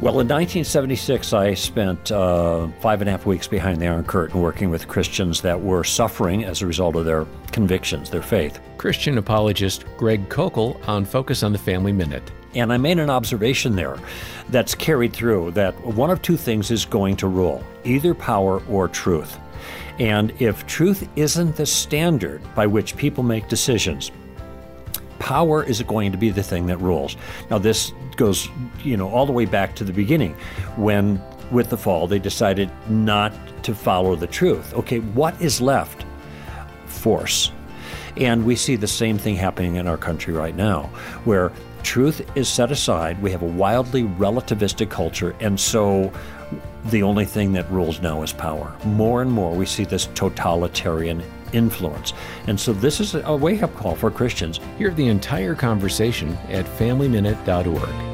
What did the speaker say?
Well, in 1976, I spent uh, five and a half weeks behind the Iron Curtain working with Christians that were suffering as a result of their convictions, their faith. Christian apologist Greg Koukl on Focus on the Family Minute. And I made an observation there that's carried through that one of two things is going to rule either power or truth. And if truth isn't the standard by which people make decisions, power is it going to be the thing that rules. Now, this goes, you know, all the way back to the beginning when, with the fall, they decided not to follow the truth. Okay, what is left? Force. And we see the same thing happening in our country right now, where truth is set aside. We have a wildly relativistic culture, and so the only thing that rules now is power. More and more, we see this totalitarian influence. And so, this is a wake up call for Christians. Hear the entire conversation at FamilyMinute.org.